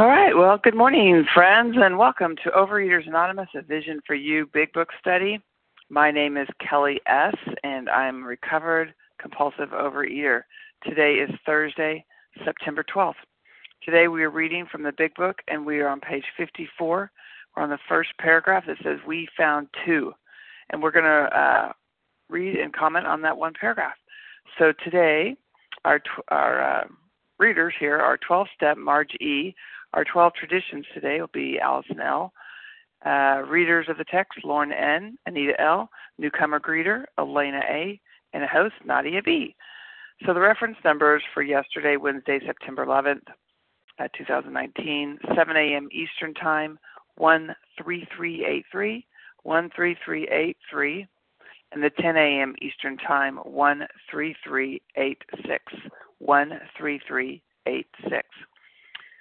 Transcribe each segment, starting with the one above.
All right. Well, good morning, friends, and welcome to Overeaters Anonymous, a Vision for You Big Book Study. My name is Kelly S., and I'm a recovered compulsive overeater. Today is Thursday, September 12th. Today we are reading from the Big Book, and we are on page 54. We're on the first paragraph that says, We found two. And we're going to uh, read and comment on that one paragraph. So today, our, tw- our uh, readers here are 12 step Marge E. Our 12 traditions today will be Allison L. Uh, readers of the text Lauren N., Anita L., newcomer greeter Elena A., and a host Nadia B. So the reference numbers for yesterday, Wednesday, September 11th, uh, 2019, 7 a.m. Eastern Time, 13383, 13383, and the 10 a.m. Eastern Time, 13386, 13386.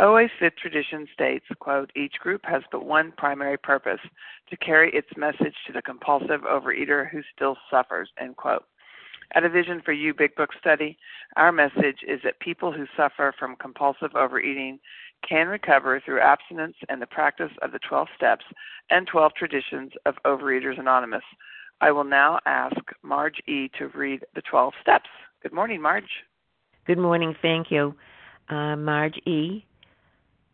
OA's fifth tradition states, quote, each group has but one primary purpose, to carry its message to the compulsive overeater who still suffers, end quote. At a Vision for You Big Book study, our message is that people who suffer from compulsive overeating can recover through abstinence and the practice of the 12 steps and 12 traditions of Overeaters Anonymous. I will now ask Marge E. to read the 12 steps. Good morning, Marge. Good morning. Thank you. Uh, Marge E.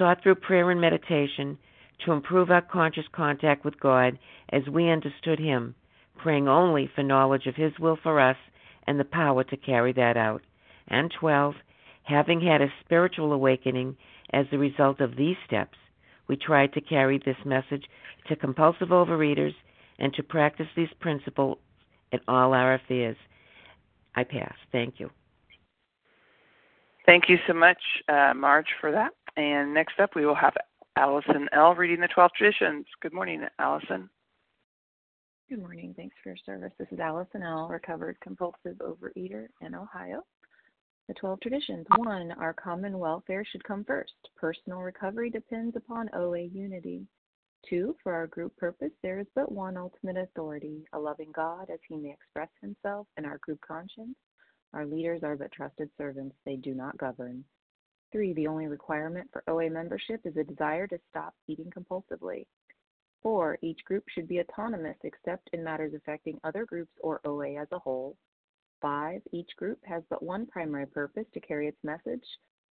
Sought through prayer and meditation to improve our conscious contact with God as we understood Him praying only for knowledge of His will for us and the power to carry that out. And 12, having had a spiritual awakening as a result of these steps, we tried to carry this message to compulsive overeaters and to practice these principles in all our affairs. I pass. Thank you. Thank you so much, uh, Marge, for that. And next up, we will have Allison L. reading the 12 traditions. Good morning, Allison. Good morning. Thanks for your service. This is Allison L., recovered compulsive overeater in Ohio. The 12 traditions. One, our common welfare should come first. Personal recovery depends upon OA unity. Two, for our group purpose, there is but one ultimate authority, a loving God as he may express himself in our group conscience. Our leaders are but trusted servants, they do not govern. Three, the only requirement for OA membership is a desire to stop eating compulsively. 4. Each group should be autonomous except in matters affecting other groups or OA as a whole. 5. Each group has but one primary purpose to carry its message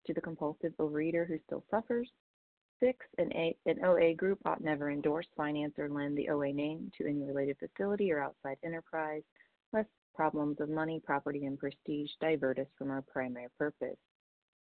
to the compulsive overeater who still suffers. 6. An, a, an OA group ought never endorse, finance, or lend the OA name to any related facility or outside enterprise, lest problems of money, property, and prestige divert us from our primary purpose.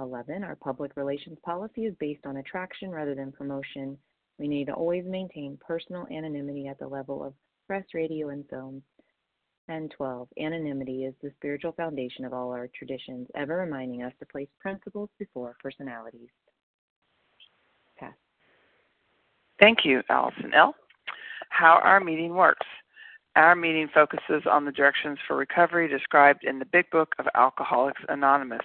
11. Our public relations policy is based on attraction rather than promotion. We need to always maintain personal anonymity at the level of press, radio, and film. And 12. Anonymity is the spiritual foundation of all our traditions, ever reminding us to place principles before personalities. Pass. Thank you, Allison L how our meeting works. Our meeting focuses on the directions for recovery described in the Big Book of Alcoholics Anonymous.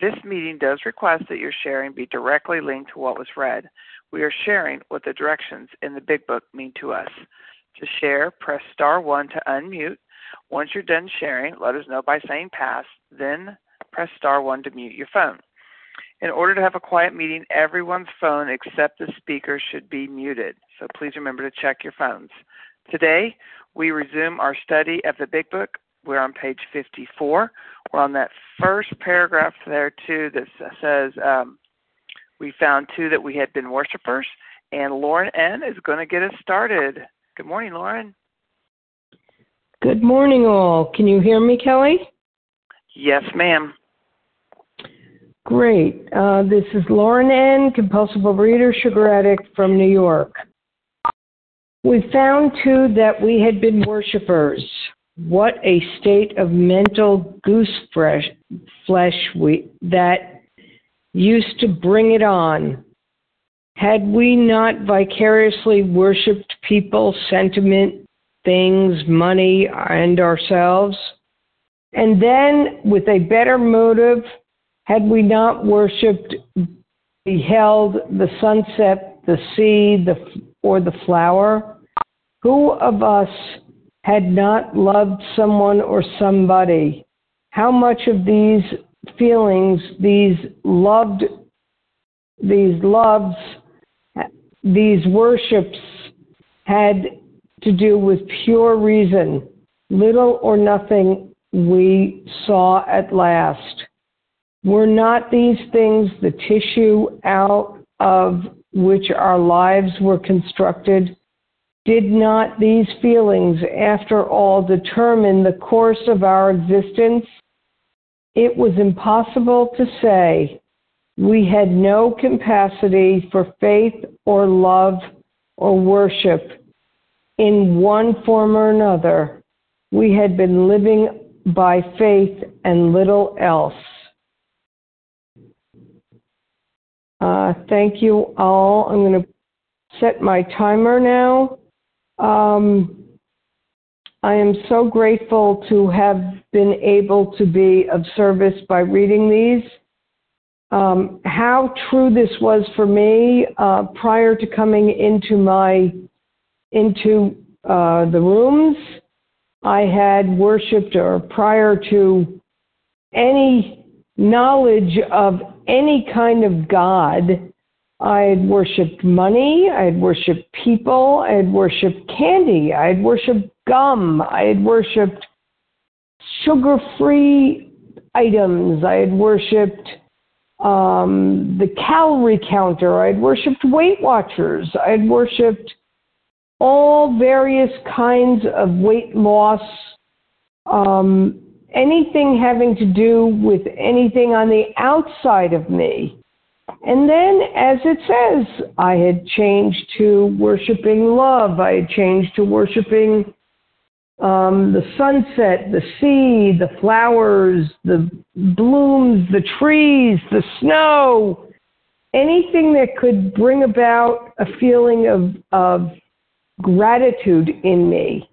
This meeting does request that your sharing be directly linked to what was read. We are sharing what the directions in the Big Book mean to us. To share, press star 1 to unmute. Once you're done sharing, let us know by saying pass, then press star 1 to mute your phone. In order to have a quiet meeting, everyone's phone except the speaker should be muted. So please remember to check your phones. Today, we resume our study of the Big Book. We're on page 54. We're on that first paragraph there, too, that says um, we found two that we had been worshipers. And Lauren N. is going to get us started. Good morning, Lauren. Good morning, all. Can you hear me, Kelly? Yes, ma'am. Great. Uh, this is Lauren N., compulsive reader, sugar addict from New York. We found too that we had been worshippers. What a state of mental goose flesh, flesh we, that used to bring it on. Had we not vicariously worshiped people, sentiment, things, money, and ourselves? And then, with a better motive, had we not worshiped, beheld the sunset, the sea, the or the flower? Who of us had not loved someone or somebody? How much of these feelings, these loved, these loves, these worships had to do with pure reason? Little or nothing we saw at last. Were not these things the tissue out of which our lives were constructed? Did not these feelings, after all, determine the course of our existence? It was impossible to say we had no capacity for faith or love or worship in one form or another. We had been living by faith and little else. Uh, thank you all. I'm going to set my timer now. Um, I am so grateful to have been able to be of service by reading these. Um, how true this was for me uh, prior to coming into my into uh, the rooms, I had worshipped, or prior to any knowledge of any kind of God, I had worshipped money, I had worshipped people, I had worshipped candy, I had worshipped gum, I had worshipped sugar free items, I had worshipped um, the calorie counter, I had worshipped Weight Watchers, I had worshipped all various kinds of weight loss, um, anything having to do with anything on the outside of me. And then, as it says, I had changed to worshiping love. I had changed to worshiping um, the sunset, the sea, the flowers, the blooms, the trees, the snow, anything that could bring about a feeling of, of gratitude in me.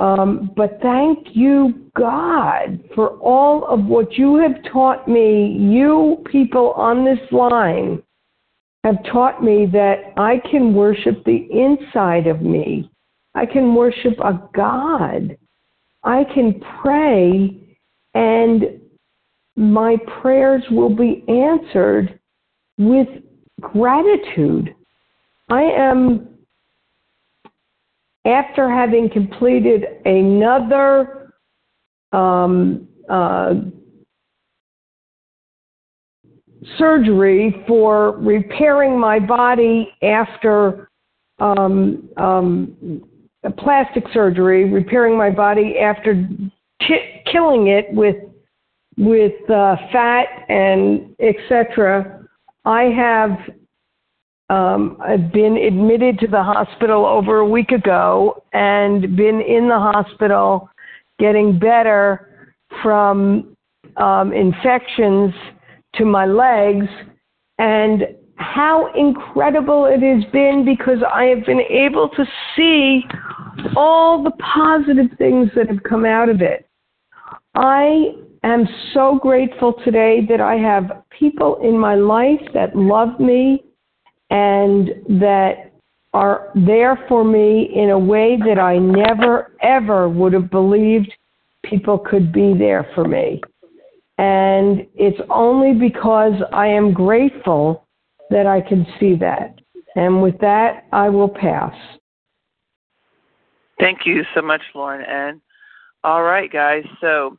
Um, but thank you, God, for all of what you have taught me, you people on this line, have taught me that I can worship the inside of me. I can worship a God. I can pray and my prayers will be answered with gratitude. I am, after having completed another um, uh, surgery for repairing my body after um, um, plastic surgery, repairing my body after killing it with with uh, fat and etc. I have um, I've been admitted to the hospital over a week ago and been in the hospital getting better from um, infections to my legs and how incredible it has been because I have been able to see all the positive things that have come out of it. I am so grateful today that I have people in my life that love me and that are there for me in a way that I never, ever would have believed people could be there for me. And it's only because I am grateful that I can see that. And with that, I will pass. Thank you so much, Lauren. And all right, guys. So,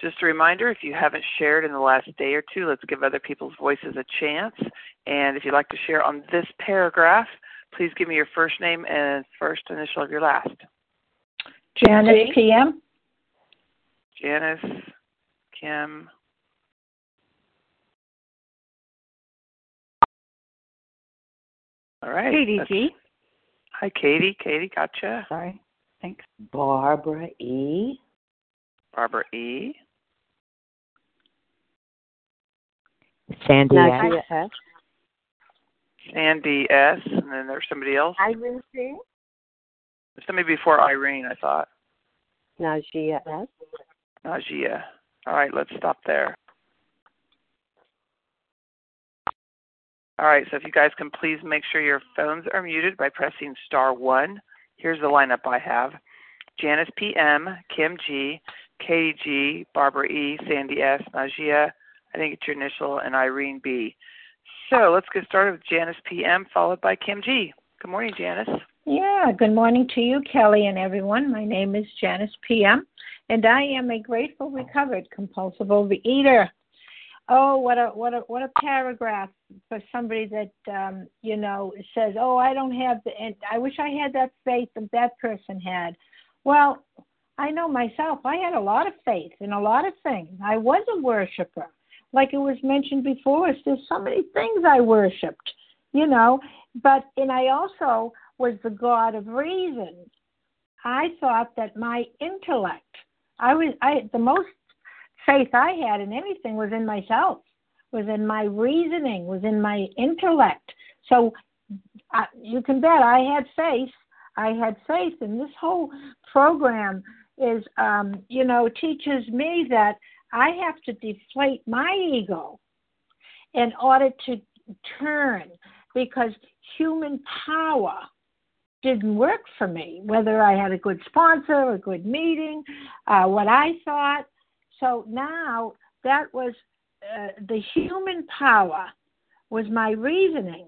just a reminder if you haven't shared in the last day or two, let's give other people's voices a chance. And if you'd like to share on this paragraph, please give me your first name and first initial of your last. Janice PM. Janice, Kim. All right. Katie G. Hi, Katie. Katie, gotcha. Sorry. Thanks. Barbara E. Barbara E. Sandy Nadia S. Sandy S. And then there's somebody else. Irene C. There's somebody before Irene, I thought. Najia S. Najia. All right, let's stop there. All right, so if you guys can please make sure your phones are muted by pressing star one. Here's the lineup I have Janice PM, Kim G, Katie G, Barbara E, Sandy S, Najia, I think it's your initial, and Irene B. So let's get started with Janice PM, followed by Kim G. Good morning, Janice. Yeah, good morning to you, Kelly, and everyone. My name is Janice PM, and I am a grateful, recovered, compulsive overeater. Oh, what a what a what a paragraph for somebody that um, you know says, "Oh, I don't have the," and I wish I had that faith that that person had. Well, I know myself. I had a lot of faith in a lot of things. I was a worshiper, like it was mentioned before. There's so many things I worshipped, you know. But and I also was the God of reason. I thought that my intellect, I was I the most faith I had in anything was in myself, was in my reasoning, was in my intellect. So uh, you can bet I had faith. I had faith, and this whole program is, um, you know, teaches me that I have to deflate my ego in order to turn because human power didn't work for me, whether I had a good sponsor, a good meeting, uh, what I thought. So now that was uh, the human power was my reasoning,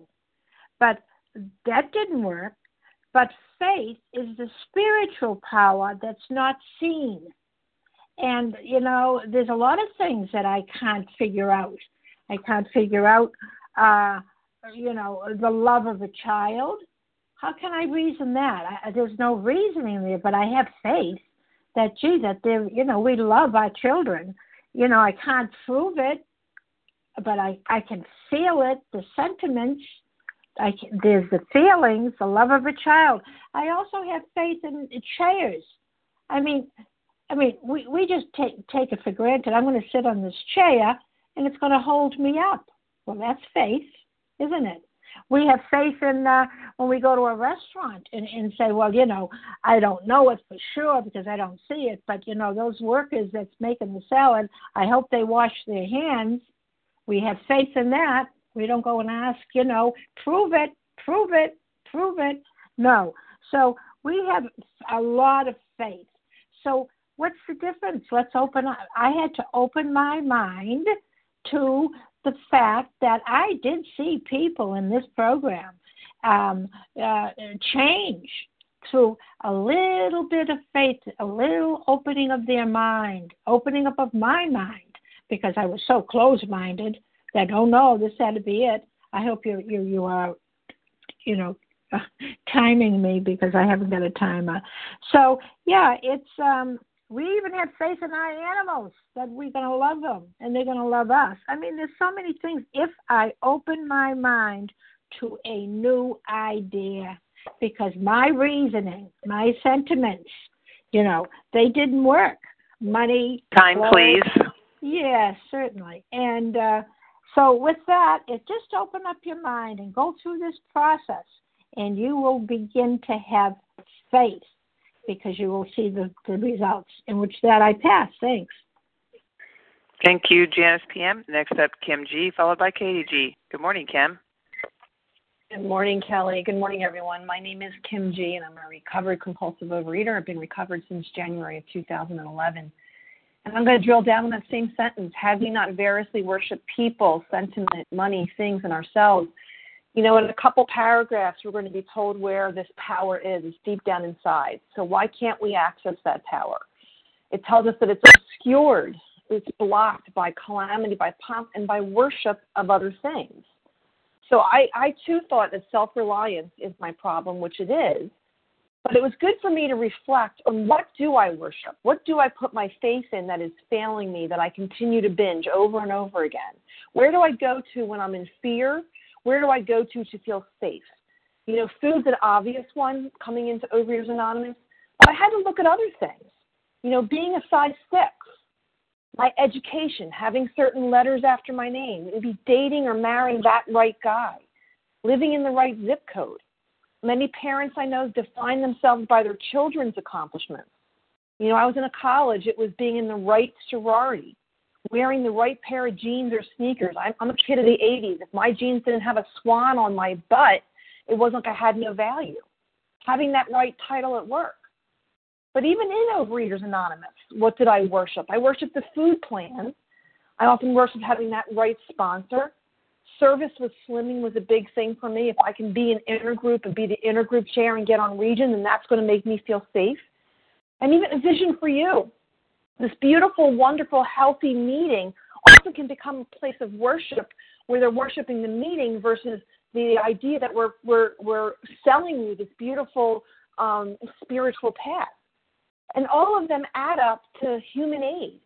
but that didn't work. But faith is the spiritual power that's not seen. And, you know, there's a lot of things that I can't figure out. I can't figure out, uh, you know, the love of a child. How can I reason that? I, there's no reasoning there, but I have faith that, gee, that they're, you know, we love our children. You know, I can't prove it, but I, I can feel it, the sentiments. I there's the feelings, the love of a child. I also have faith in chairs. I mean, I mean, we, we just take take it for granted. I'm going to sit on this chair and it's going to hold me up. Well, that's faith, isn't it? We have faith in uh, when we go to a restaurant and, and say, well, you know, I don't know it for sure because I don't see it, but you know, those workers that's making the salad, I hope they wash their hands. We have faith in that. We don't go and ask, you know, prove it, prove it, prove it. No. So we have a lot of faith. So what's the difference? Let's open up. I had to open my mind to the fact that I did see people in this program um, uh, change through a little bit of faith, a little opening of their mind, opening up of my mind, because I was so close-minded that oh no, this had to be it. I hope you you you are, you know, timing me because I haven't got a timer. So yeah, it's um we even have faith in our animals that we're going to love them and they're going to love us. I mean, there's so many things. If I open my mind to a new idea, because my reasoning, my sentiments, you know, they didn't work. Money. Time, please. Yes, certainly. And uh, so, with that, it just open up your mind and go through this process, and you will begin to have faith because you will see the, the results. In which that I pass. Thanks. Thank you, Janice PM. Next up, Kim G, followed by Katie G. Good morning, Kim. Good morning, Kelly. Good morning, everyone. My name is Kim G, and I'm a recovered compulsive overeater. I've been recovered since January of 2011. And I'm going to drill down on that same sentence. Have we not variously worshiped people, sentiment, money, things, and ourselves? You know, in a couple paragraphs, we're going to be told where this power is. It's deep down inside. So why can't we access that power? It tells us that it's obscured, it's blocked by calamity, by pomp, and by worship of other things. So I, I too thought that self reliance is my problem, which it is. But it was good for me to reflect on what do I worship? What do I put my faith in that is failing me, that I continue to binge over and over again? Where do I go to when I'm in fear? Where do I go to to feel safe? You know, food's an obvious one coming into Overeaters Anonymous, but I had to look at other things. You know, being a size six, my education, having certain letters after my name, maybe dating or marrying that right guy, living in the right zip code. Many parents I know define themselves by their children's accomplishments. You know, I was in a college, it was being in the right sorority, wearing the right pair of jeans or sneakers. I'm, I'm a kid of the 80s. If my jeans didn't have a swan on my butt, it wasn't like I had no value. Having that right title at work. But even in Overeaters Anonymous, what did I worship? I worshiped the food plan. I often worshiped having that right sponsor. Service with slimming was a big thing for me. If I can be an intergroup and be the intergroup chair and get on region, then that's going to make me feel safe. And even a vision for you. This beautiful, wonderful, healthy meeting also can become a place of worship where they're worshiping the meeting versus the idea that we're we're we're selling you this beautiful um, spiritual path. And all of them add up to human aid.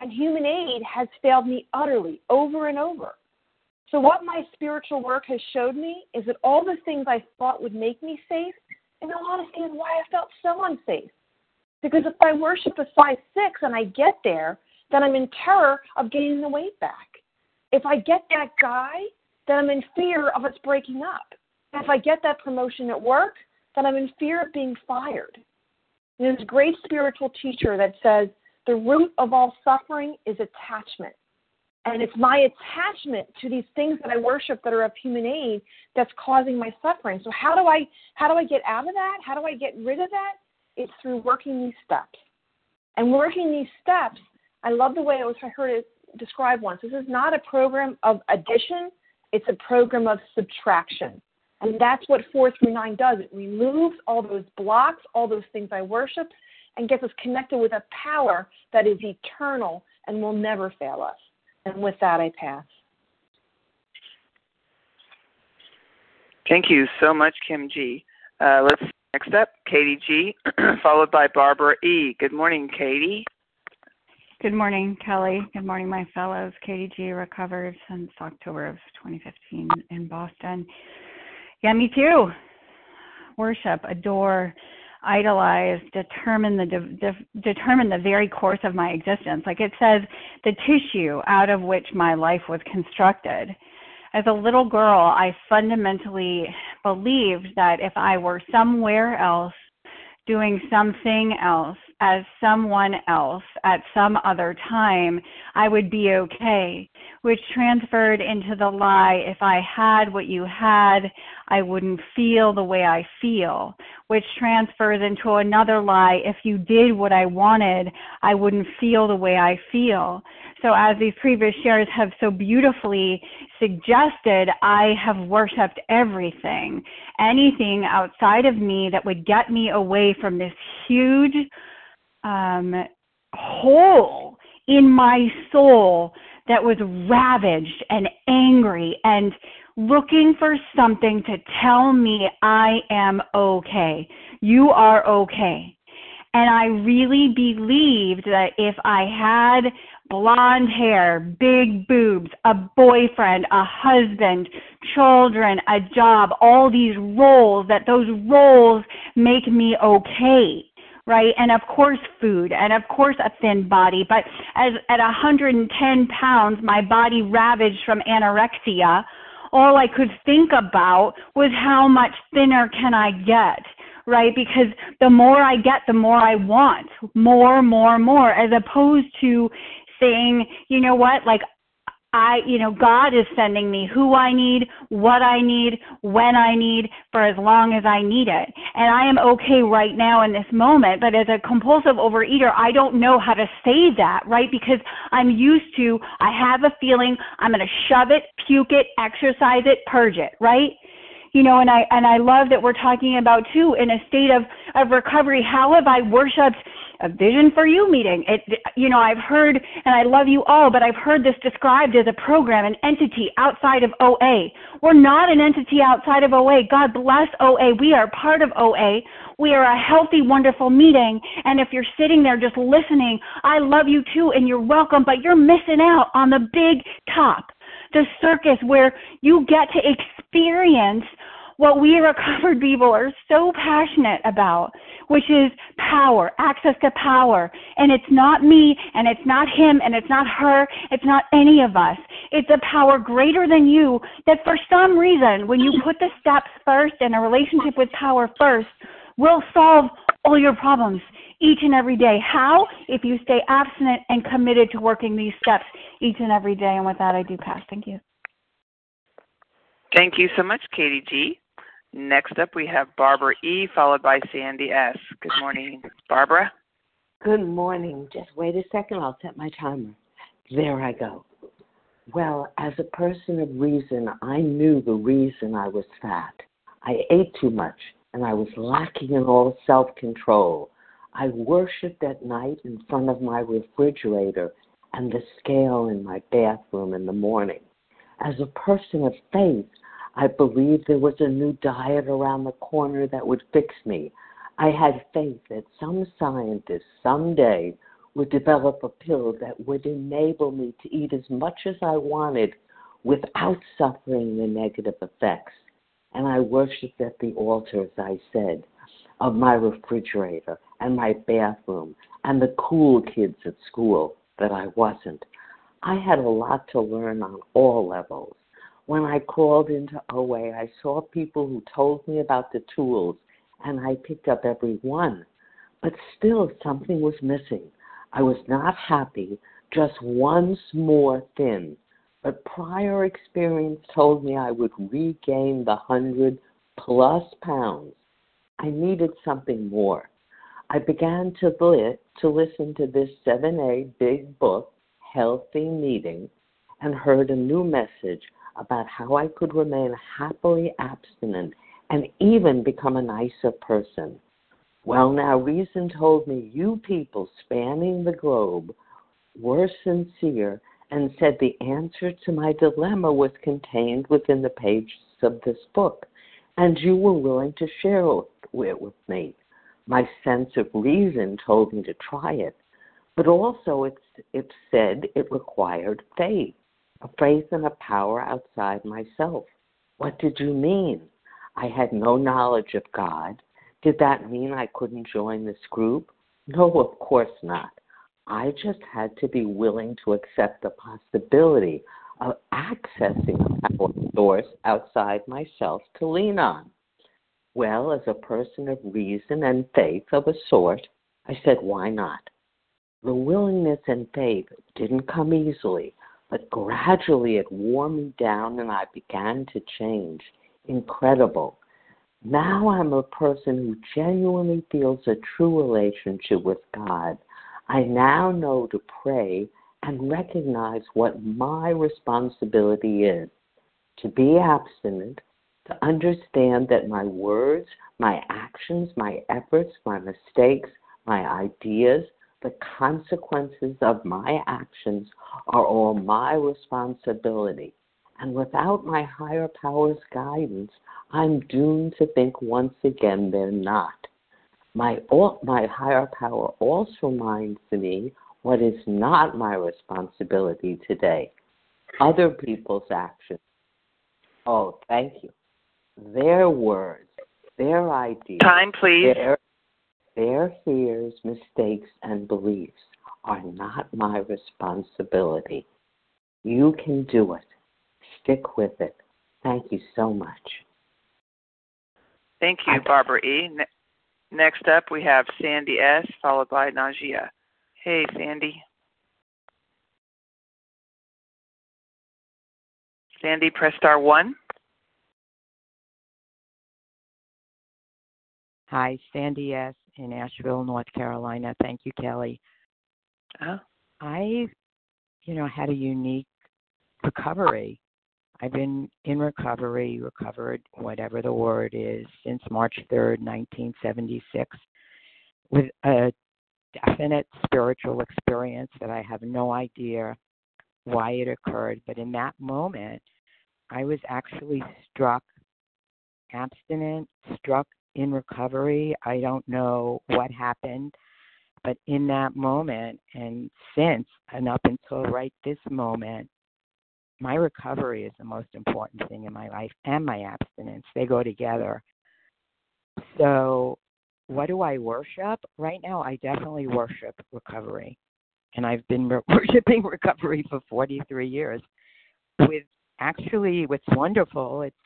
And human aid has failed me utterly over and over. So, what my spiritual work has showed me is that all the things I thought would make me safe, in all honesty, is why I felt so unsafe. Because if I worship a size six and I get there, then I'm in terror of gaining the weight back. If I get that guy, then I'm in fear of us breaking up. If I get that promotion at work, then I'm in fear of being fired. There's a great spiritual teacher that says the root of all suffering is attachment. And it's my attachment to these things that I worship that are of human aid that's causing my suffering. So how do I how do I get out of that? How do I get rid of that? It's through working these steps. And working these steps, I love the way it was I heard it described once. This is not a program of addition, it's a program of subtraction. And that's what 439 does. It removes all those blocks, all those things I worship, and gets us connected with a power that is eternal and will never fail us. And with that, I pass. Thank you so much, Kim G. Uh, let's next up, Katie G, followed by Barbara E. Good morning, Katie. Good morning, Kelly. Good morning, my fellows. Katie G, recovered since October of 2015 in Boston. Yeah, me too. Worship, adore, idolize, determine the de- de- determine the very course of my existence. Like it says, the tissue out of which my life was constructed. As a little girl, I fundamentally believed that if I were somewhere else, doing something else, as someone else, at some other time, I would be okay, which transferred into the lie if I had what you had, I wouldn't feel the way I feel, which transfers into another lie if you did what I wanted, I wouldn't feel the way I feel. So, as these previous shares have so beautifully suggested, I have worshiped everything, anything outside of me that would get me away from this huge um, hole in my soul that was ravaged and angry and looking for something to tell me I am okay. You are okay. And I really believed that if I had blonde hair, big boobs, a boyfriend, a husband, children, a job, all these roles, that those roles make me okay. Right, and of course, food, and of course, a thin body. But as at 110 pounds, my body ravaged from anorexia. All I could think about was how much thinner can I get? right? Because the more I get, the more I want, more, more, more, as opposed to saying, you know what, like I, you know, God is sending me who I need, what I need, when I need, for as long as I need it. And I am okay right now in this moment. But as a compulsive overeater, I don't know how to say that, right? Because I'm used to, I have a feeling, I'm going to shove it, puke it, exercise it, purge it, right? you know and i and i love that we're talking about too in a state of of recovery how have i worshiped a vision for you meeting. It, you know, I've heard, and I love you all, but I've heard this described as a program, an entity outside of OA. We're not an entity outside of OA. God bless OA. We are part of OA. We are a healthy, wonderful meeting. And if you're sitting there just listening, I love you too, and you're welcome, but you're missing out on the big top, the circus where you get to experience what we recovered people are so passionate about, which is power, access to power. And it's not me, and it's not him, and it's not her, it's not any of us. It's a power greater than you that for some reason, when you put the steps first and a relationship with power first, will solve all your problems each and every day. How? If you stay abstinent and committed to working these steps each and every day. And with that, I do pass. Thank you. Thank you so much, Katie G. Next up, we have Barbara E., followed by Sandy S. Good morning, Barbara. Good morning. Just wait a second. I'll set my timer. There I go. Well, as a person of reason, I knew the reason I was fat. I ate too much and I was lacking in all self control. I worshiped at night in front of my refrigerator and the scale in my bathroom in the morning. As a person of faith, I believed there was a new diet around the corner that would fix me. I had faith that some scientist someday would develop a pill that would enable me to eat as much as I wanted without suffering the negative effects. And I worshiped at the altar, as I said, of my refrigerator and my bathroom and the cool kids at school that I wasn't. I had a lot to learn on all levels. When I crawled into OA, I saw people who told me about the tools, and I picked up every one. But still, something was missing. I was not happy, just once more thin. But prior experience told me I would regain the hundred plus pounds. I needed something more. I began to, li- to listen to this 7A big book, Healthy Meeting, and heard a new message about how I could remain happily abstinent and even become a nicer person. Well, now, reason told me you people spanning the globe were sincere and said the answer to my dilemma was contained within the pages of this book, and you were willing to share it with me. My sense of reason told me to try it, but also it, it said it required faith a faith in a power outside myself. What did you mean? I had no knowledge of God. Did that mean I couldn't join this group? No, of course not. I just had to be willing to accept the possibility of accessing a power source outside myself to lean on. Well, as a person of reason and faith of a sort, I said, why not? The willingness and faith didn't come easily, but gradually it wore me down and I began to change. Incredible. Now I'm a person who genuinely feels a true relationship with God. I now know to pray and recognize what my responsibility is to be abstinent, to understand that my words, my actions, my efforts, my mistakes, my ideas, the consequences of my actions are all my responsibility. And without my higher power's guidance, I'm doomed to think once again they're not. My, my higher power also reminds me what is not my responsibility today other people's actions. Oh, thank you. Their words, their ideas. Time, please. Their, their fears, mistakes, and beliefs are not my responsibility. You can do it. Stick with it. Thank you so much. Thank you, Barbara E. Next up, we have Sandy S., followed by Najia. Hey, Sandy. Sandy, press star one. Hi, Sandy S. in Asheville, North Carolina. Thank you, Kelly. Uh-huh. I, you know, had a unique recovery. I've been in recovery, recovered, whatever the word is, since March 3rd, 1976, with a definite spiritual experience that I have no idea why it occurred. But in that moment, I was actually struck abstinent, struck in recovery. I don't know what happened, but in that moment and since and up until right this moment, my recovery is the most important thing in my life and my abstinence. They go together. So, what do I worship? Right now, I definitely worship recovery. And I've been worshiping recovery for 43 years. With actually, what's wonderful, it's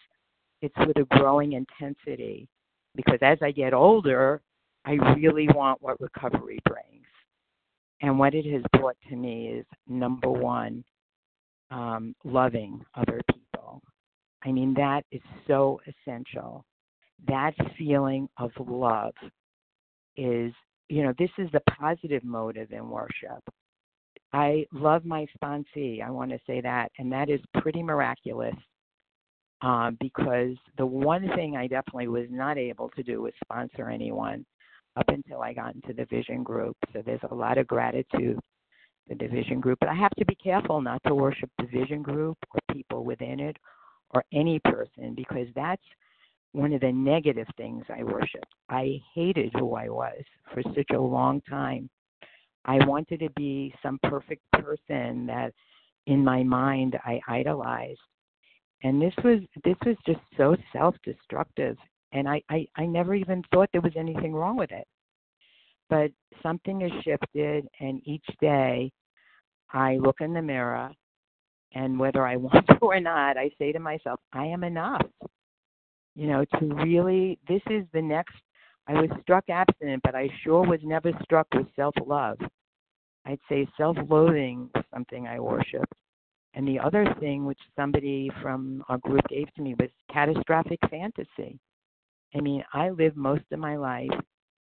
it's with a growing intensity because as I get older, I really want what recovery brings. And what it has brought to me is number one, um, loving other people. I mean, that is so essential. That feeling of love is, you know, this is the positive motive in worship. I love my sponsee. I want to say that, and that is pretty miraculous um, because the one thing I definitely was not able to do was sponsor anyone up until I got into the vision group. So there's a lot of gratitude to the division group. But I have to be careful not to worship the vision group or people within it or any person because that's one of the negative things I worshiped. I hated who I was for such a long time. I wanted to be some perfect person that in my mind I idolized. And this was this was just so self destructive and I, I, I never even thought there was anything wrong with it but something has shifted and each day I look in the mirror and whether I want to or not, I say to myself, I am enough. You know, to really, this is the next, I was struck abstinent, but I sure was never struck with self love. I'd say self loathing something I worshiped. And the other thing, which somebody from our group gave to me, was catastrophic fantasy. I mean, I lived most of my life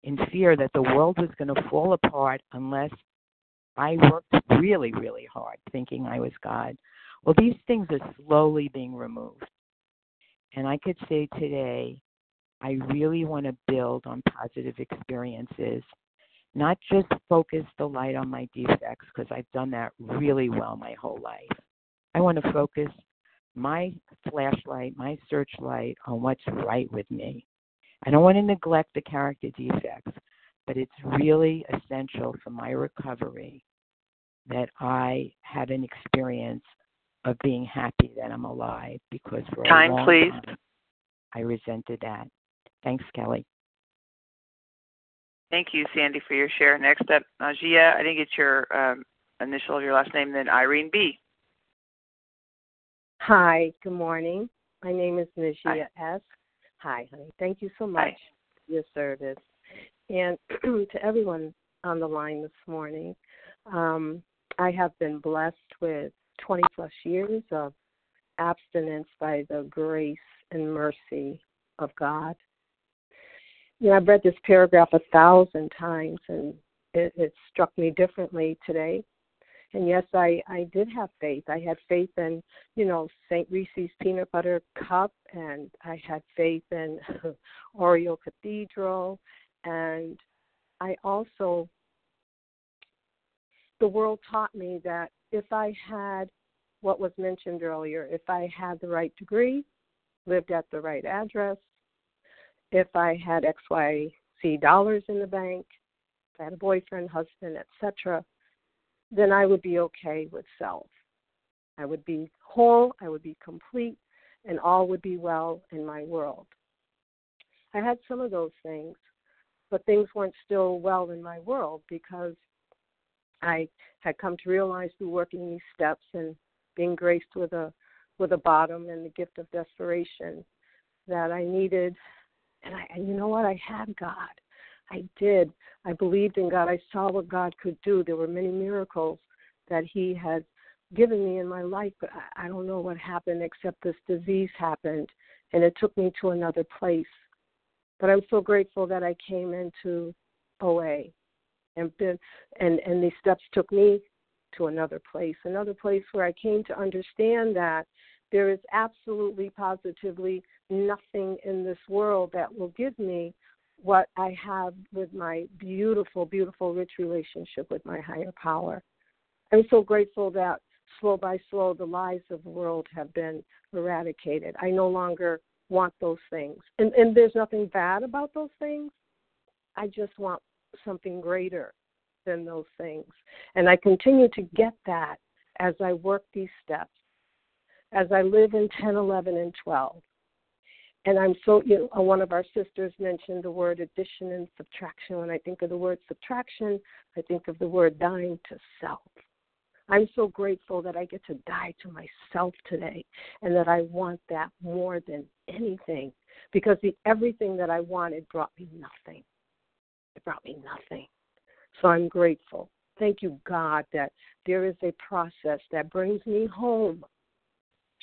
in fear that the world was going to fall apart unless I worked really, really hard thinking I was God. Well, these things are slowly being removed. And I could say today, I really want to build on positive experiences, not just focus the light on my defects, because I've done that really well my whole life. I want to focus my flashlight, my searchlight on what's right with me. I don't want to neglect the character defects, but it's really essential for my recovery that I had an experience of being happy that I'm alive because for time, a long please. time I resented that. Thanks, Kelly. Thank you, Sandy, for your share. Next up, Najia. I didn't get your um, initial of your last name. Then Irene B. Hi. Good morning. My name is Najia Hi. S. Hi, honey. Thank you so much Hi. for your service. And to everyone on the line this morning, Um, I have been blessed with 20 plus years of abstinence by the grace and mercy of God. You know, I've read this paragraph a thousand times and it, it struck me differently today. And yes, I, I did have faith. I had faith in, you know, St. Reese's peanut butter cup, and I had faith in Oriel Cathedral, and I also, the world taught me that if I had what was mentioned earlier, if I had the right degree, lived at the right address, if I had XYZ dollars in the bank, if I had a boyfriend, husband, etc., then I would be okay with self. I would be whole, I would be complete, and all would be well in my world. I had some of those things, but things weren't still well in my world because I had come to realize through working these steps and being graced with a with a bottom and the gift of desperation that I needed and I and you know what I had God. I did. I believed in God. I saw what God could do. There were many miracles that He had given me in my life, but I, I don't know what happened except this disease happened and it took me to another place. But I'm so grateful that I came into OA and been and and these steps took me to another place, another place where I came to understand that there is absolutely positively nothing in this world that will give me what I have with my beautiful, beautiful, rich relationship with my higher power. I'm so grateful that slow by slow the lies of the world have been eradicated. I no longer want those things. And and there's nothing bad about those things. I just want something greater than those things. And I continue to get that as I work these steps, as I live in 10, 11, and 12. And I'm so, you know, one of our sisters mentioned the word addition and subtraction. When I think of the word subtraction, I think of the word dying to self. I'm so grateful that I get to die to myself today and that I want that more than anything because the everything that I wanted brought me nothing. It brought me nothing. So I'm grateful. Thank you, God, that there is a process that brings me home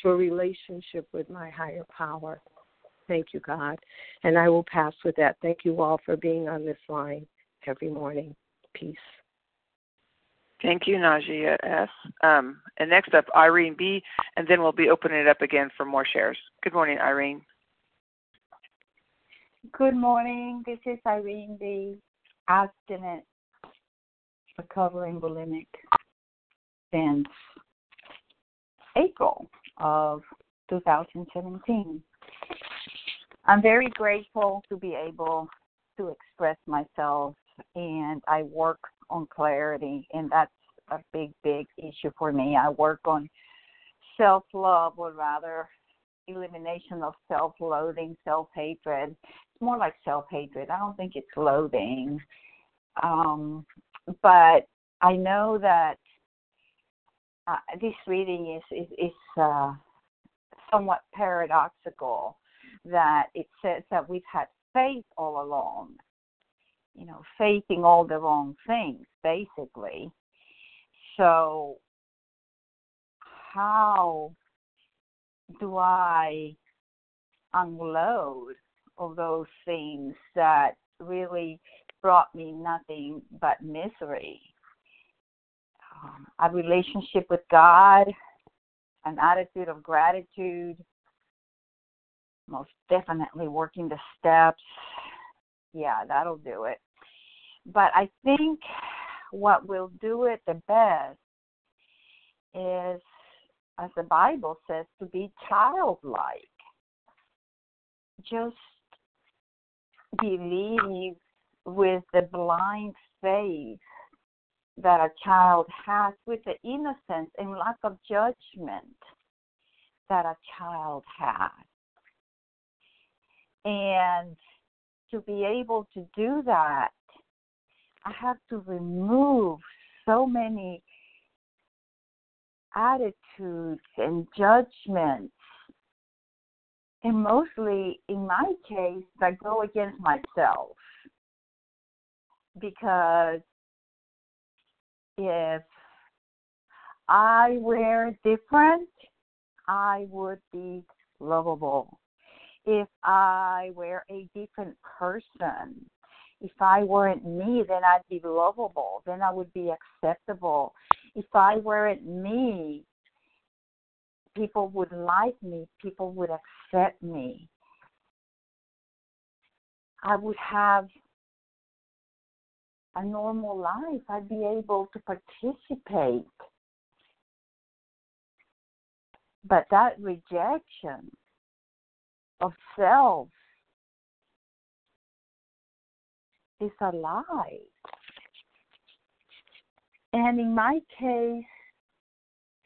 to a relationship with my higher power. Thank you, God. And I will pass with that. Thank you all for being on this line every morning. Peace. Thank you, Najia S. Um, and next up, Irene B. And then we'll be opening it up again for more shares. Good morning, Irene. Good morning. This is Irene B. Abstinent, recovering bulimic since April of 2017. I'm very grateful to be able to express myself, and I work on clarity, and that's a big, big issue for me. I work on self love, or rather, elimination of self loathing, self hatred. It's more like self hatred. I don't think it's loathing. Um, but I know that uh, this reading is, is, is uh, somewhat paradoxical that it says that we've had faith all along. You know, faithing all the wrong things, basically. So, how do I unload all those things that really brought me nothing but misery? Um, a relationship with God, an attitude of gratitude, most definitely working the steps. Yeah, that'll do it. But I think what will do it the best is, as the Bible says, to be childlike. Just believe with the blind faith that a child has, with the innocence and lack of judgment that a child has. And to be able to do that, I have to remove so many attitudes and judgments. And mostly, in my case, that go against myself. Because if I were different, I would be lovable. If I were a different person, if I weren't me, then I'd be lovable. Then I would be acceptable. If I weren't me, people would like me. People would accept me. I would have a normal life. I'd be able to participate. But that rejection of self is a lie. And in my case,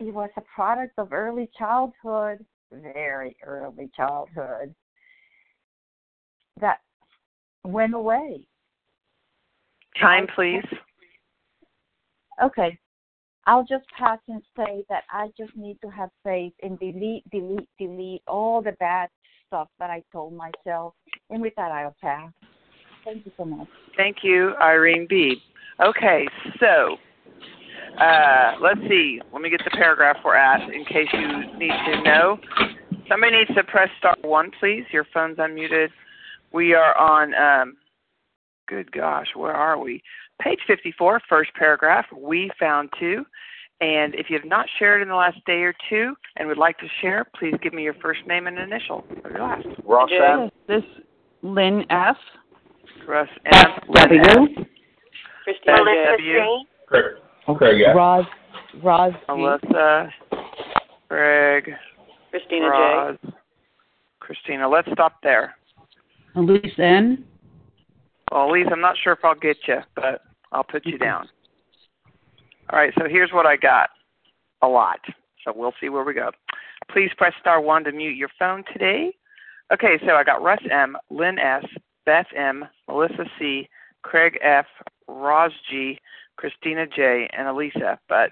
it was a product of early childhood, very early childhood, that went away. Time, please. Okay. I'll just pass and say that I just need to have faith and delete, delete, delete all the bad stuff that I told myself. And with that, I'll pass. Thank you so much. Thank you, Irene B. Okay, so uh, let's see. Let me get the paragraph we're at in case you need to know. Somebody needs to press star one, please. Your phone's unmuted. We are on, um, good gosh, where are we? Page 54, first paragraph. We found two. And if you have not shared in the last day or two and would like to share, please give me your first name and initial or your last. Ross M. This Lynn F. Russ M. W. Christina W. Craig. Craig F. Roz, Roz G. Alyssa. Greg. Christina J. Roz. Christina. Let's stop there. Elise N. Well, Elise, I'm not sure if I'll get you, but I'll put you down. All right, so here's what I got. A lot. So we'll see where we go. Please press star one to mute your phone today. Okay, so I got Russ M, Lynn S, Beth M, Melissa C, Craig F, Roz G, Christina J, and Elisa, but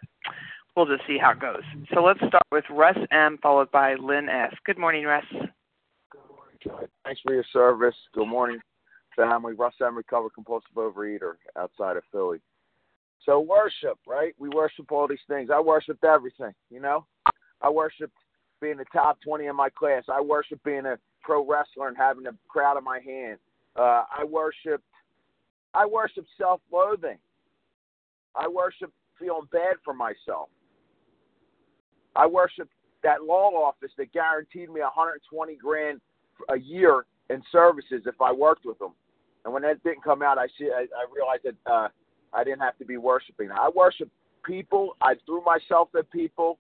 we'll just see how it goes. So let's start with Russ M, followed by Lynn S. Good morning, Russ. Good morning, Thanks for your service. Good morning, family. Russ M, recovered compulsive overeater outside of Philly. So worship, right? We worship all these things. I worshiped everything, you know. I worshiped being the top 20 in my class. I worshiped being a pro wrestler and having a crowd in my hand. Uh, I worshiped, I worshiped self-loathing. I worshiped feeling bad for myself. I worshiped that law office that guaranteed me 120 grand a year in services if I worked with them. And when that didn't come out, I see, I, I realized that uh, I didn't have to be worshiping. I worshiped people. I threw myself at people,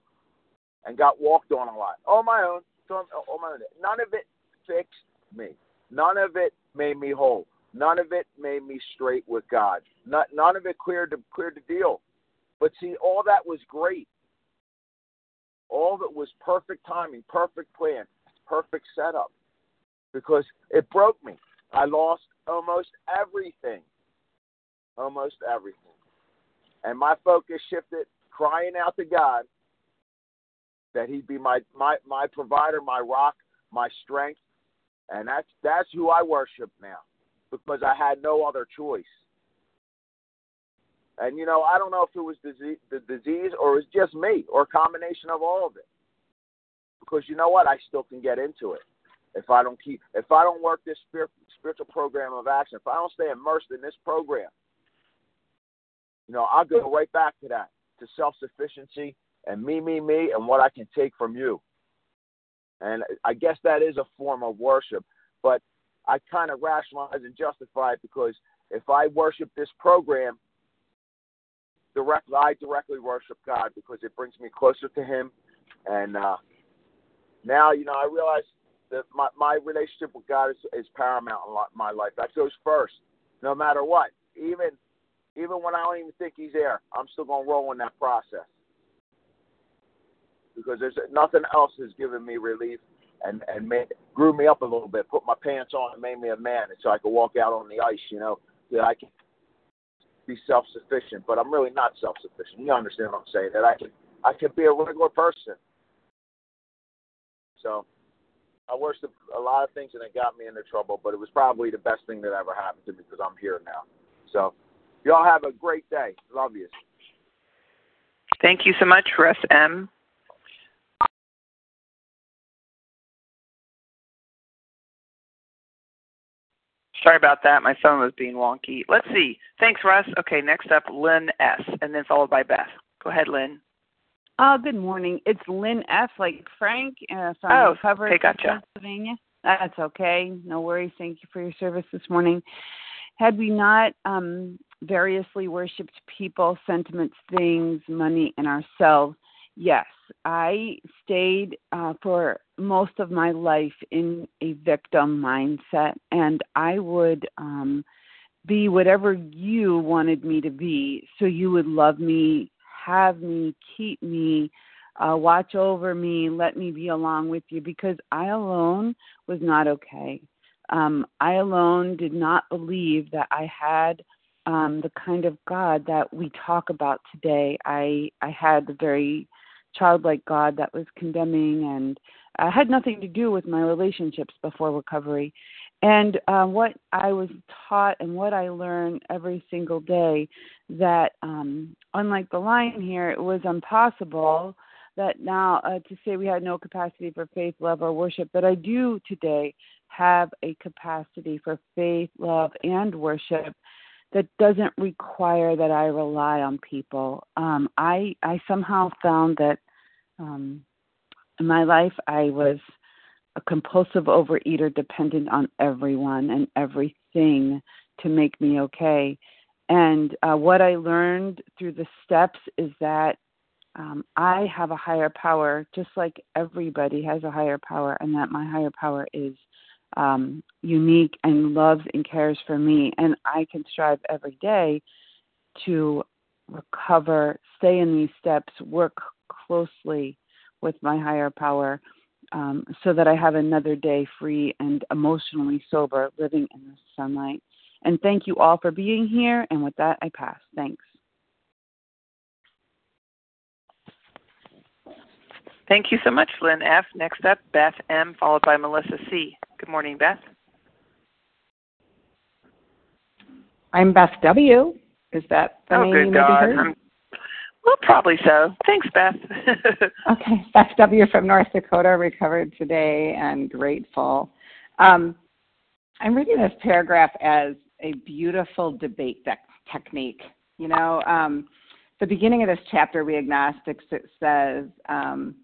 and got walked on a lot on my own. On my own. None of it fixed me. None of it made me whole. None of it made me straight with God. Not, none of it cleared the cleared the deal. But see, all that was great. All that was perfect timing, perfect plan, perfect setup. Because it broke me. I lost almost everything. Almost everything. And my focus shifted, crying out to God that He'd be my my my provider, my rock, my strength, and that's that's who I worship now because I had no other choice. And you know, I don't know if it was disease, the disease or it was just me or a combination of all of it. Because you know what, I still can get into it if I don't keep if I don't work this spiritual program of action, if I don't stay immersed in this program, you know, I'll go right back to that to self sufficiency and me, me, me, and what I can take from you. And I guess that is a form of worship, but I kind of rationalize and justify it because if I worship this program, directly, I directly worship God because it brings me closer to Him. And uh, now, you know, I realize that my, my relationship with God is, is paramount in my life. That goes first, no matter what. Even even when I don't even think He's there, I'm still gonna roll in that process because there's nothing else has given me relief and and made, grew me up a little bit, put my pants on, and made me a man, and so I could walk out on the ice. You know, that I can be self sufficient, but I'm really not self sufficient. You understand what I'm saying? That I can I can be a regular person. So I worship a lot of things and it got me into trouble, but it was probably the best thing that ever happened to me because I'm here now. So y'all have a great day. Love you. Thank you so much, Russ M. Sorry about that. My phone was being wonky. Let's see. Thanks, Russ. Okay, next up, Lynn S. And then followed by Beth. Go ahead, Lynn. Uh, good morning. It's Lynn F. Like Frank uh, from oh, Recovery, okay, gotcha. Pennsylvania. That's okay. No worries. Thank you for your service this morning. Had we not um, variously worshipped people, sentiments, things, money, and ourselves, yes, I stayed uh, for most of my life in a victim mindset, and I would um, be whatever you wanted me to be, so you would love me, have me, keep me, uh, watch over me, let me be along with you, because I alone was not okay. Um, I alone did not believe that I had um, the kind of God that we talk about today. I I had the very childlike God that was condemning and uh, had nothing to do with my relationships before recovery. And uh, what I was taught and what I learned every single day that, um, unlike the lion here, it was impossible that now uh, to say we had no capacity for faith, love, or worship, but I do today have a capacity for faith, love, and worship that doesn't require that I rely on people. Um, I I somehow found that um, in my life I was a compulsive overeater, dependent on everyone and everything to make me okay. And uh, what I learned through the steps is that um, I have a higher power, just like everybody has a higher power, and that my higher power is um, unique and loves and cares for me. And I can strive every day to recover, stay in these steps, work closely with my higher power um, so that I have another day free and emotionally sober living in the sunlight. And thank you all for being here. And with that, I pass. Thanks. Thank you so much, Lynn F. Next up, Beth M., followed by Melissa C. Good morning, Beth. I'm Beth W. Is that the oh, name good you God. I'm, well, probably so. Thanks, Beth. okay, Beth W. from North Dakota, recovered today and grateful. Um, I'm reading this paragraph as a beautiful debate te- technique. You know, um, the beginning of this chapter, we agnostics, it says, um,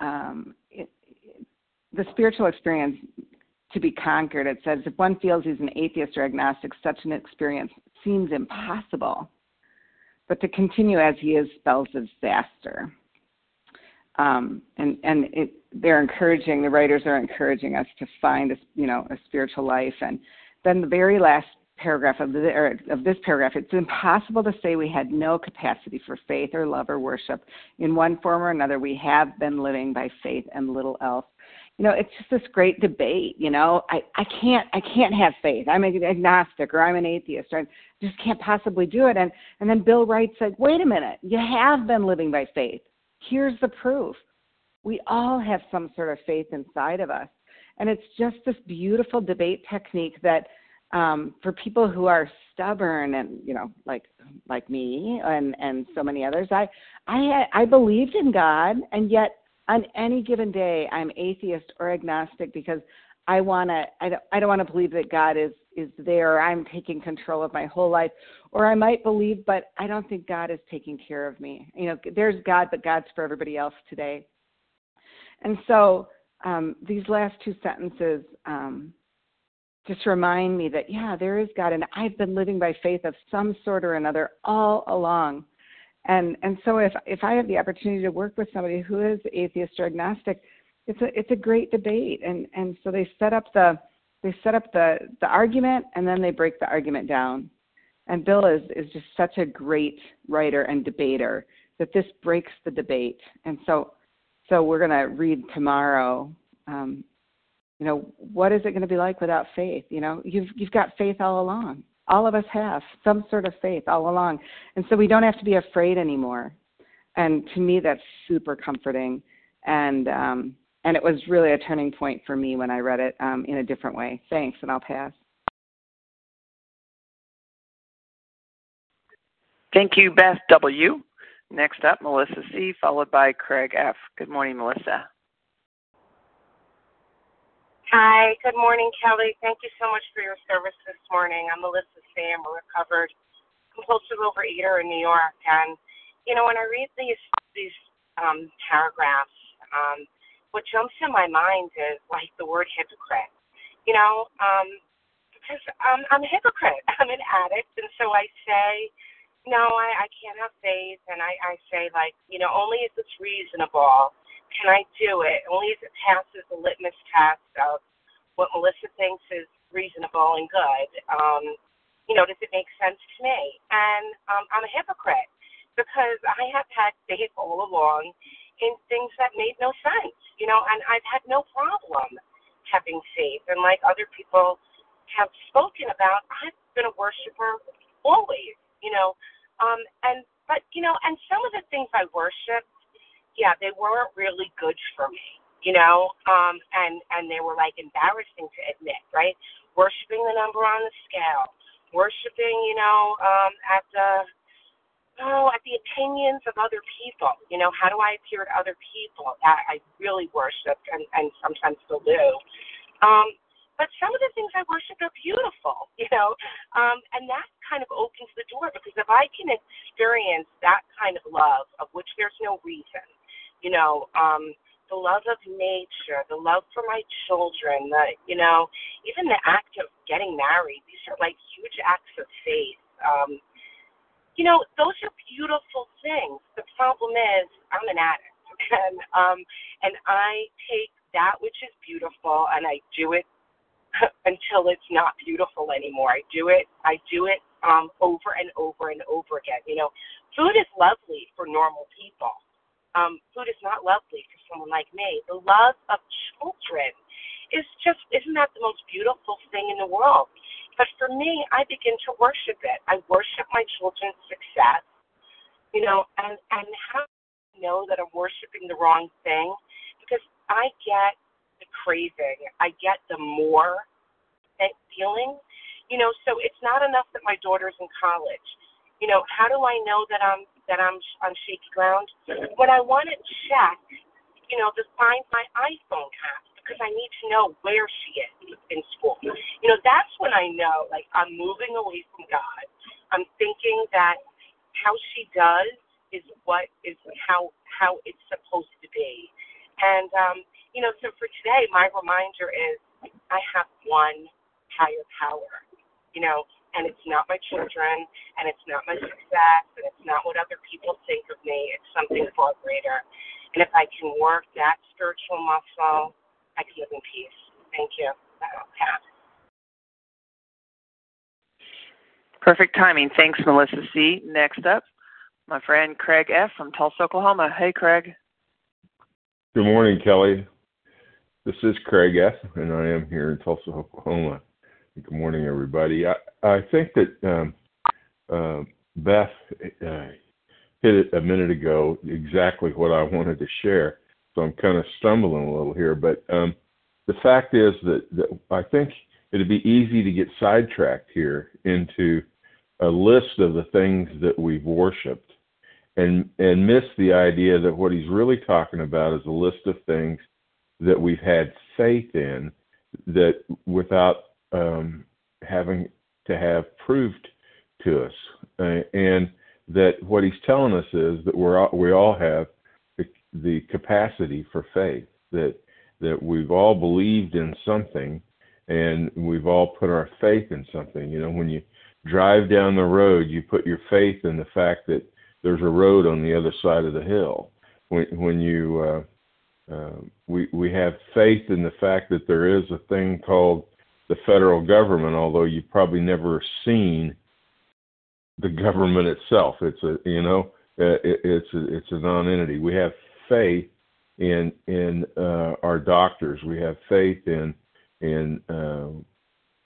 um, it, it, the spiritual experience to be conquered. It says if one feels he's an atheist or agnostic, such an experience seems impossible. But to continue as he is spells disaster. Um, and and it, they're encouraging the writers are encouraging us to find a you know a spiritual life. And then the very last paragraph of, the, of this paragraph, it's impossible to say we had no capacity for faith or love or worship. In one form or another, we have been living by faith and little else. You know, it's just this great debate. You know, I, I can't I can't have faith. I'm an agnostic or I'm an atheist. Or I just can't possibly do it. And and then Bill writes like, wait a minute, you have been living by faith. Here's the proof. We all have some sort of faith inside of us. And it's just this beautiful debate technique that um, for people who are stubborn and you know like like me and and so many others i i i believed in god and yet on any given day i'm atheist or agnostic because i want to i don't i don't want to believe that god is is there i'm taking control of my whole life or i might believe but i don't think god is taking care of me. You know there's god but god's for everybody else today. And so um, these last two sentences um, just remind me that yeah there is god and i've been living by faith of some sort or another all along. And and so if if i have the opportunity to work with somebody who is atheist or agnostic it's a it's a great debate. And and so they set up the they set up the the argument and then they break the argument down. And bill is is just such a great writer and debater that this breaks the debate. And so so we're going to read tomorrow um, you know what is it going to be like without faith you know you've you've got faith all along all of us have some sort of faith all along and so we don't have to be afraid anymore and to me that's super comforting and um and it was really a turning point for me when i read it um in a different way thanks and i'll pass Thank you, Beth W. Next up, Melissa C., followed by Craig F. Good morning, Melissa. Hi, good morning, Kelly. Thank you so much for your service this morning. I'm Melissa. I'm a recovered compulsive overeater in New York, and you know when I read these these um, paragraphs, um, what jumps in my mind is like the word hypocrite. You know, um, because um, I'm a hypocrite. I'm an addict, and so I say, no, I, I can't have faith, and I, I say like, you know, only if it's reasonable can I do it. Only if it passes the litmus test of what Melissa thinks is reasonable and good. Um, you know, does it make sense to me? And um, I'm a hypocrite because I have had faith all along in things that made no sense. You know, and I've had no problem having faith. And like other people have spoken about, I've been a worshiper always. You know, um, and but you know, and some of the things I worship yeah, they weren't really good for me, you know, um, and and they were like embarrassing to admit, right? Worshipping the number on the scale, worshiping, you know, um, at the oh, at the opinions of other people. You know, how do I appear to other people? I, I really worshipped and, and sometimes still do. Um, but some of the things I worship are beautiful, you know, um, and that kind of opens the door because if I can experience that kind of love of which there's no reason, you know, um, the love of nature, the love for my children, the you know, even the act of getting married, these are like huge acts of faith. Um, you know, those are beautiful things. The problem is I'm an addict and um and I take that which is beautiful and I do it until it's not beautiful anymore. I do it I do it um over and over and over again. You know, food is lovely for normal people um, food is not lovely for someone like me. The love of children is just isn't that the most beautiful thing in the world? But for me, I begin to worship it. I worship my children's success, you know, and and how I know that I'm worshiping the wrong thing because I get the craving, I get the more feeling, you know. So it's not enough that my daughter's in college. You know, how do I know that I'm that I'm on shaky ground. When I want to check, you know, to find my iPhone app because I need to know where she is in school. You know, that's when I know, like, I'm moving away from God. I'm thinking that how she does is what is how how it's supposed to be. And um, you know, so for today, my reminder is I have one higher power. You know, and it's not my children, and it's not my success, and it's not what other people think of me. It's something far greater. And if I can work that spiritual muscle, I can live in peace. Thank you. I'll. Perfect timing. Thanks, Melissa C. Next up, my friend Craig F. from Tulsa, Oklahoma. Hey, Craig. Good morning, Kelly. This is Craig F., and I am here in Tulsa, Oklahoma. Good morning, everybody. I, I think that um, uh, Beth uh, hit it a minute ago exactly what I wanted to share. So I'm kind of stumbling a little here, but um, the fact is that, that I think it'd be easy to get sidetracked here into a list of the things that we've worshipped and and miss the idea that what he's really talking about is a list of things that we've had faith in that without um, having to have proved to us, uh, and that what he's telling us is that we're all, we all have the, the capacity for faith that that we've all believed in something and we've all put our faith in something. You know when you drive down the road you put your faith in the fact that there's a road on the other side of the hill. When when you uh, uh, we we have faith in the fact that there is a thing called the federal government, although you've probably never seen the government itself. It's a you know uh, it, it's a, it's a non-entity. We have faith in in uh, our doctors. We have faith in in uh,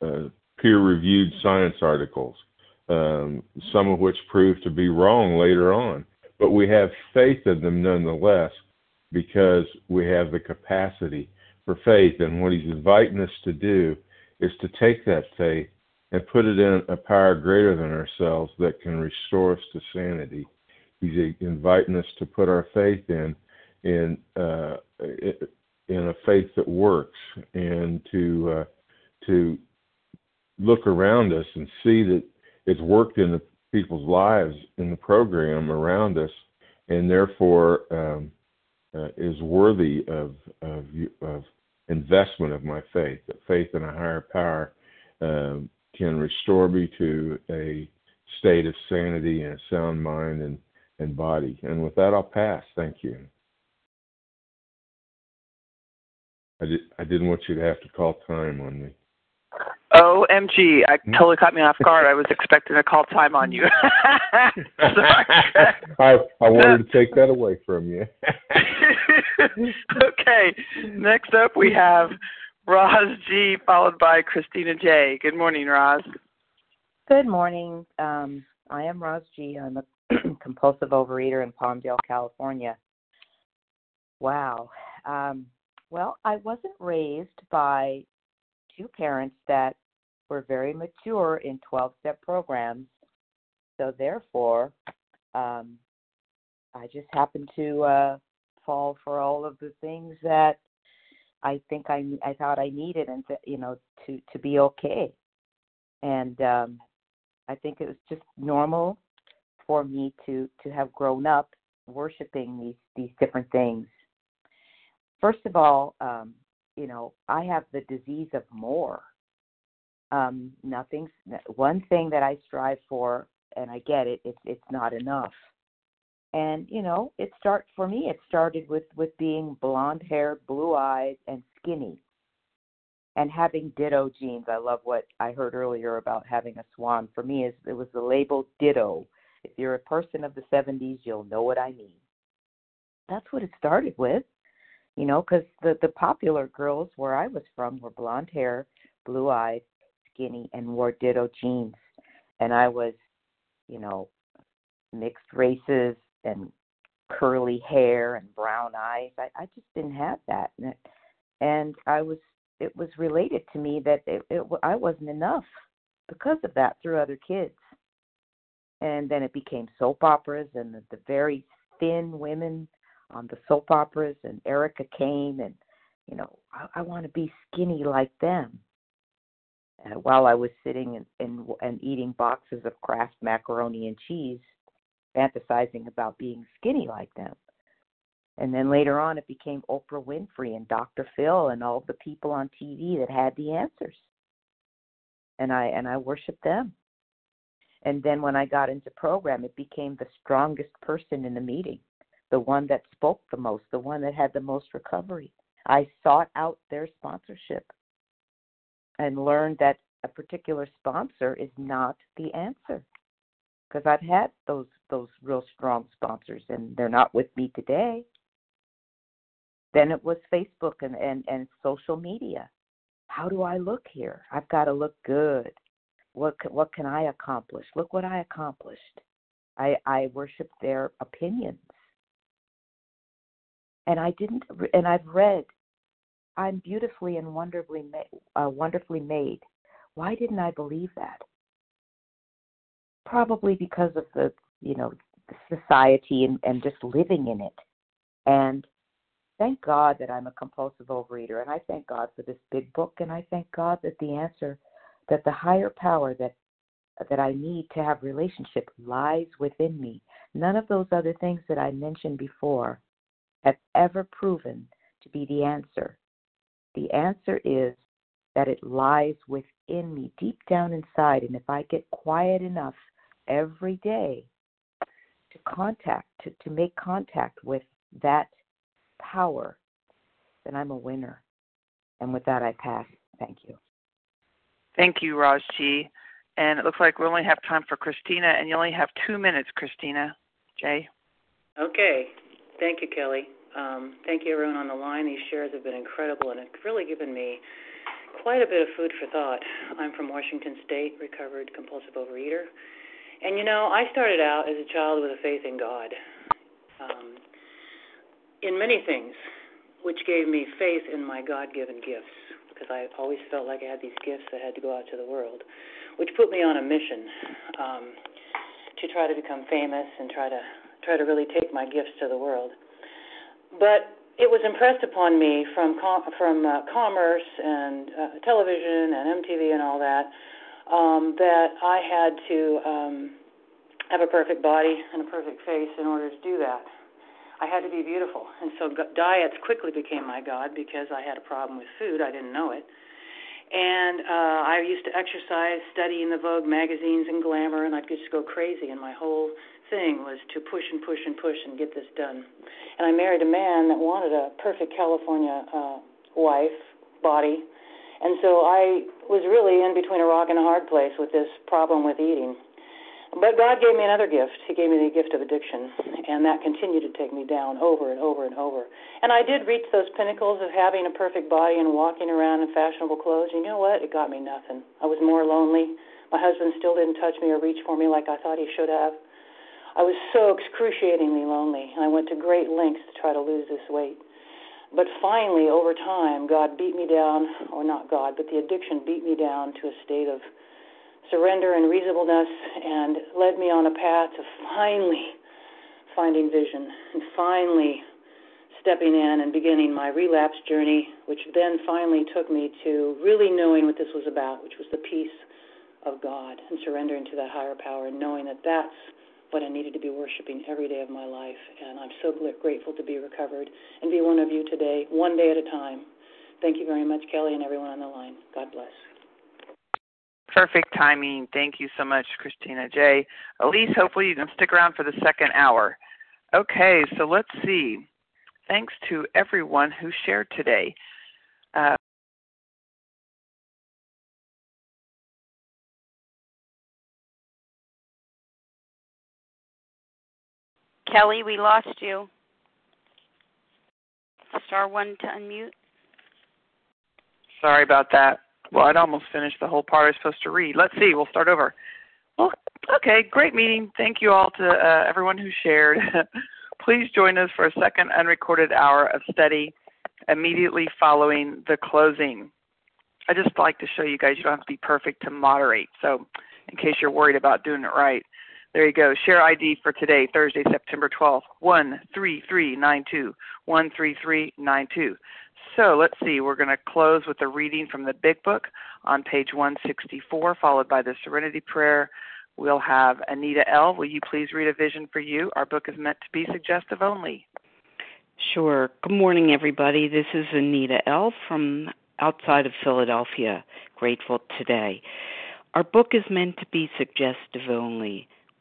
uh, peer-reviewed science articles, um, some of which prove to be wrong later on. But we have faith in them nonetheless because we have the capacity for faith. And what he's inviting us to do is to take that faith and put it in a power greater than ourselves that can restore us to sanity. He's inviting us to put our faith in in uh, in a faith that works and to uh, to look around us and see that it's worked in the people's lives in the program around us, and therefore um, uh, is worthy of, of, of investment of my faith. That faith in a higher power um, can restore me to a state of sanity and a sound mind and, and body. And with that, I'll pass. Thank you. I, I didn't want you to have to call time on me. OMG, I hmm? totally caught me off guard. I was expecting to call time on you. I I wanted to take that away from you. okay. Next up we have Roz G followed by Christina J. Good morning, Roz. Good morning. Um, I am Roz G. I'm a compulsive overeater in Palmdale, California. Wow. Um, well, I wasn't raised by two parents that were very mature in 12 step programs. So, therefore, um, I just happened to uh, fall for all of the things that I think I I thought I needed and to, you know to to be okay. And um, I think it was just normal for me to to have grown up worshiping these these different things. First of all, um, you know, I have the disease of more. Um, nothing. One thing that I strive for, and I get it. It's it's not enough. And you know, it start for me. It started with with being blonde haired, blue eyes and skinny, and having ditto jeans I love what I heard earlier about having a swan. For me, is it was the label ditto. If you're a person of the 70s, you'll know what I mean. That's what it started with you know, because the the popular girls where I was from were blonde hair, blue eyed, skinny, and wore ditto jeans, and I was, you know, mixed races and curly hair and brown eyes. I, I just didn't have that, and, it, and I was it was related to me that it, it I wasn't enough because of that through other kids. And then it became soap operas and the, the very thin women on the soap operas and Erica Kane and you know I, I want to be skinny like them. Uh, while I was sitting and, and and eating boxes of Kraft macaroni and cheese, fantasizing about being skinny like them. And then later on, it became Oprah Winfrey and Dr. Phil and all the people on TV that had the answers. And I and I worshiped them. And then when I got into program, it became the strongest person in the meeting the one that spoke the most, the one that had the most recovery. I sought out their sponsorship and learned that a particular sponsor is not the answer. Because I've had those those real strong sponsors and they're not with me today. Then it was Facebook and, and, and social media. How do I look here? I've got to look good. What what can I accomplish? Look what I accomplished. I I worship their opinions and I didn't and I've read I'm beautifully and wonderfully made, uh, wonderfully made. Why didn't I believe that? Probably because of the you know society and, and just living in it. And thank God that I'm a compulsive overeater, and I thank God for this big book, and I thank God that the answer, that the higher power that that I need to have relationship lies within me. None of those other things that I mentioned before have ever proven to be the answer. The answer is that it lies within me, deep down inside. And if I get quiet enough every day to contact, to, to make contact with that power, then I'm a winner. And with that, I pass. Thank you. Thank you, Roz G. And it looks like we only have time for Christina, and you only have two minutes, Christina. Jay? Okay. Thank you, Kelly. Um, thank you, everyone on the line. These shares have been incredible and it's really given me quite a bit of food for thought. I'm from Washington State, recovered compulsive overeater. And you know, I started out as a child with a faith in God um, in many things, which gave me faith in my God given gifts. because I always felt like I had these gifts that had to go out to the world, which put me on a mission um, to try to become famous and try to try to really take my gifts to the world. But it was impressed upon me from com- from uh, commerce and uh, television and MTV and all that um, that I had to um, have a perfect body and a perfect face in order to do that. I had to be beautiful, and so diets quickly became my god because I had a problem with food. I didn't know it, and uh, I used to exercise, studying the Vogue magazines and Glamour, and I'd just go crazy. And my whole thing was to push and push and push and get this done. And I married a man that wanted a perfect California uh, wife, body, and so I was really in between a rock and a hard place with this problem with eating. But God gave me another gift. He gave me the gift of addiction, and that continued to take me down over and over and over. And I did reach those pinnacles of having a perfect body and walking around in fashionable clothes. You know what? It got me nothing. I was more lonely. My husband still didn't touch me or reach for me like I thought he should have. I was so excruciatingly lonely, and I went to great lengths to try to lose this weight. But finally, over time, God beat me down, or not God, but the addiction beat me down to a state of surrender and reasonableness and led me on a path to finally finding vision and finally stepping in and beginning my relapse journey, which then finally took me to really knowing what this was about, which was the peace of God and surrendering to that higher power and knowing that that's what I needed to be worshiping every day of my life. And I'm so grateful to be recovered and be one of you today, one day at a time. Thank you very much, Kelly, and everyone on the line. God bless. Perfect timing. Thank you so much, Christina J. Elise, hopefully you can stick around for the second hour. Okay, so let's see. Thanks to everyone who shared today. Uh, Kelly, we lost you. Star one to unmute. Sorry about that. Well, I'd almost finished the whole part I was supposed to read. Let's see. We'll start over. Well, okay, great meeting. Thank you all to uh, everyone who shared. Please join us for a second unrecorded hour of study immediately following the closing. I just like to show you guys you don't have to be perfect to moderate. So, in case you're worried about doing it right, there you go. Share ID for today, Thursday, September 12th, 13392. 13392. So let's see, we're going to close with a reading from the Big Book on page 164, followed by the Serenity Prayer. We'll have Anita L. Will you please read a vision for you? Our book is meant to be suggestive only. Sure. Good morning, everybody. This is Anita L. from outside of Philadelphia. Grateful today. Our book is meant to be suggestive only